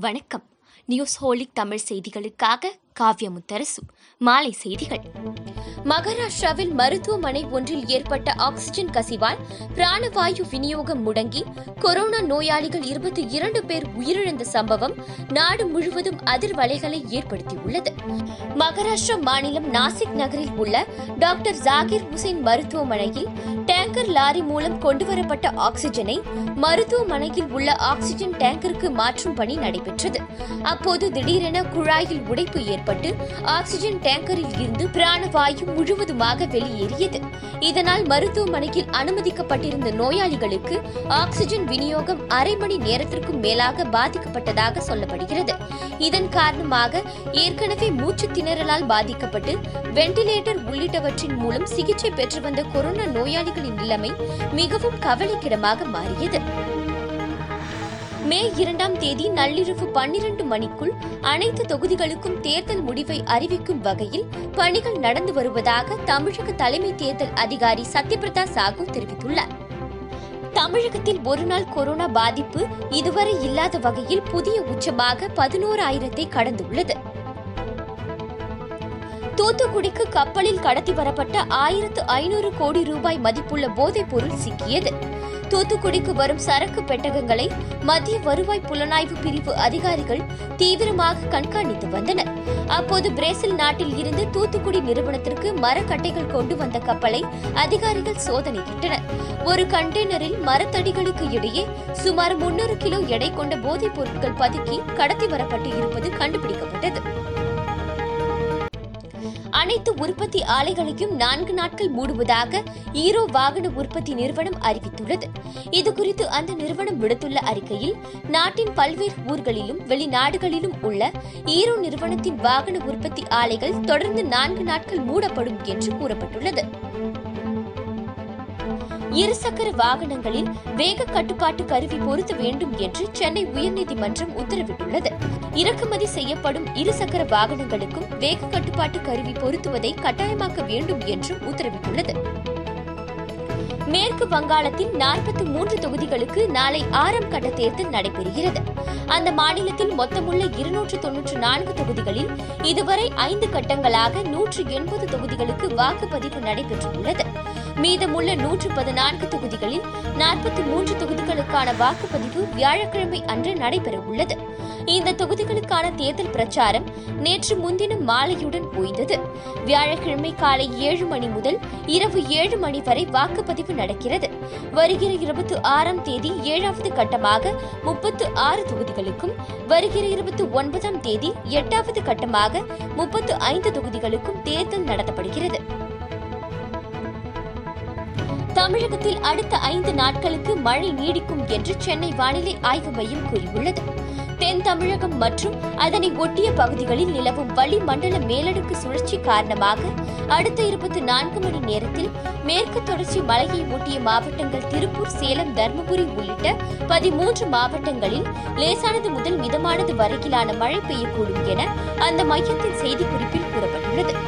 வணக்கம். News holic Tamil செய்திகளுக்காக காவ்ய முத்தரசு மாலை செய்திகள். மகாராஷ்டிராவில் மருத்துவமனை ஒன்றில் ஏற்பட்ட ஆக்ஸிஜன் கசிவால் பிராணவாயு விநியோகம் முடங்கி கொரோனா நோயாளிகள் இருபத்தி இரண்டு பேர் உயிரிழந்த சம்பவம் நாடு முழுவதும் அதிர்வலைகளை ஏற்படுத்தியுள்ளது. மகாராஷ்டிரா மாநிலம் நாசிக் நகரில் உள்ள டாக்டர் ஜாகிர் ஹுசைன் மருத்துவமனையில் டேங்கர் லாரி மூலம் கொண்டுவரப்பட்ட ஆக்சிஜனை மருத்துவமனையில் உள்ள ஆக்சிஜன் டேங்கருக்கு மாற்றும் பணி நடைபெற்றது. அப்போது திடீரென குழாயில் உடைப்பு ஏற்பட்டு ஆக்சிஜன் டேங்கரில் இருந்து பிராணவாயு முழுவதுமாக வெளியேறியது. இதனால் மருத்துவமனையில் அனுமதிக்கப்பட்டிருந்த நோயாளிகளுக்கு ஆக்சிஜன் விநியோகம் அரை மணி நேரத்திற்கும் மேலாக பாதிக்கப்பட்டதாக சொல்லப்படுகிறது. இதன் காரணமாக ஏற்கனவே மூச்சு திணறலால் பாதிக்கப்பட்டு வெண்டிலேட்டர் உள்ளிட்டவற்றின் மூலம் சிகிச்சை பெற்று வந்த கொரோனா நோயாளிகளின் நிலைமை மிகவும் கவலைக்கிடமாக மாறியது. மே இரண்டாம் தேதி நள்ளிரவு பன்னிரண்டு மணிக்குள் அனைத்து தொகுதிகளுக்கும் தேர்தல் முடிவை அறிவிக்கும் வகையில் பணிகள் நடந்து வருவதாக தமிழக தலைமை தேர்தல் அதிகாரி சத்யபிரதா சாகு தெரிவித்துள்ளார். தமிழகத்தில் ஒருநாள் கொரோனா பாதிப்பு இதுவரை இல்லாத வகையில் புதிய உச்சமாக பதினோராயிரத்தை கடந்துள்ளது. தூத்துக்குடிக்கு கப்பலில் கடத்தி வரப்பட்ட ஆயிரத்து ஐநூறு கோடி ரூபாய் மதிப்புள்ள போதைப் பொருள் சிக்கியது. தூத்துக்குடிக்கு வரும் சரக்கு பெட்டகங்களை மத்திய வருவாய் புலனாய்வு பிரிவு அதிகாரிகள் தீவிரமாக கண்காணித்து வந்தனர். அப்போது பிரேசில் நாட்டில் இருந்து தூத்துக்குடி நிறுவனத்திற்கு மரக்கட்டைகள் கொண்டு வந்த கப்பலை அதிகாரிகள் சோதனையிட்டனர் ஒரு கண்டெய்னரில் மரத்தடிகளுக்கு இடையே சுமார் முன்னூறு கிலோ எடை கொண்ட போதைப் பொருட்கள் பதுக்கி கடத்தி வரப்பட்டு இருப்பது கண்டுபிடிக்கப்பட்டது. அனைத்து உற்பத்தி ஆலைகளையும் நான்கு நாட்கள் மூடுவதாக ஈரோ வாகன உற்பத்தி நிறுவனம் அறிவித்துள்ளது. இதுகுறித்து அந்த நிறுவனம் விடுத்துள்ள அறிக்கையில் நாட்டின் பல்வேறு ஊர்களிலும் வெளிநாடுகளிலும் உள்ள ஈரோ நிறுவனத்தின் வாகன உற்பத்தி ஆலைகள் தொடர்ந்து நான்கு நாட்கள் மூடப்படும் என்று கூறப்பட்டுள்ளது. இருசக்கர வாகனங்களில் வேக கட்டுப்பாட்டு கருவி பொருத்த வேண்டும் என்று சென்னை உயர்நீதிமன்றம் உத்தரவிட்டுள்ளது. இறக்குமதி செய்யப்படும் இருசக்கர வாகனங்களுக்கும் வேக கட்டுப்பாட்டு கருவி பொருத்துவதை கட்டாயமாக்க வேண்டும் என்றும் உத்தரவிட்டுள்ளது. மேற்கு வங்காளத்தின் நாற்பத்தி மூன்று தொகுதிகளுக்கு நாளை ஆறாம் கட்ட தேர்தல் நடைபெறுகிறது. அந்த மாநிலத்தில் மொத்தமுள்ள இருநூற்று தொன்னூற்று நான்கு தொகுதிகளில் இதுவரை ஐந்து கட்டங்களாக நூற்று எண்பது தொகுதிகளுக்கு வாக்குப்பதிவு நடைபெற்றுள்ளது. மீதமுள்ள நூற்று பதினான்கு தொகுதிகளில் நாற்பத்தி மூன்று தொகுதிகளுக்கான வாக்குப்பதிவு வியாழக்கிழமை அன்று நடைபெறவுள்ளது. இந்த தொகுதிகளுக்கான தேர்தல் பிரச்சாரம் நேற்று முன்தினம் மாலையுடன் ஓய்ந்தது வியாழக்கிழமை காலை ஏழு மணி முதல் இரவு ஏழு மணி வரை வாக்குப்பதிவு நடக்கிறது. வருகிற இருபத்தி ஆறாம் தேதி ஏழாவது கட்டமாக முப்பத்து ஆறு தொகுதிகளுக்கும் வருகிற இருபத்தி ஒன்பதாம் தேதி எட்டாவது கட்டமாக முப்பத்து ஐந்து தொகுதிகளுக்கும் தேர்தல் நடத்தப்படுகிறது. தமிழகத்தில் அடுத்த ஐந்து நாட்களுக்கு மழை நீடிக்கும் என்று சென்னை வானிலை ஆய்வு மையம் கூறியுள்ளது. தென் தமிழகம் மற்றும் அதனை ஒட்டிய பகுதிகளில் நிலவும் வளிமண்டல மேலடுக்கு சுழற்சி காரணமாக அடுத்த இருபத்தி நான்கு மணி நேரத்தில் மேற்கு தொடர்ச்சி மலையை ஒட்டிய மாவட்டங்கள் திருப்பூர் சேலம் தருமபுரி உள்ளிட்ட பதிமூன்று மாவட்டங்களில் லேசானது முதல் மிதமானது வரையிலான மழை பெய்யக்கூடும் என அந்த மையத்தின் செய்திக்குறிப்பில் கூறப்பட்டுள்ளது.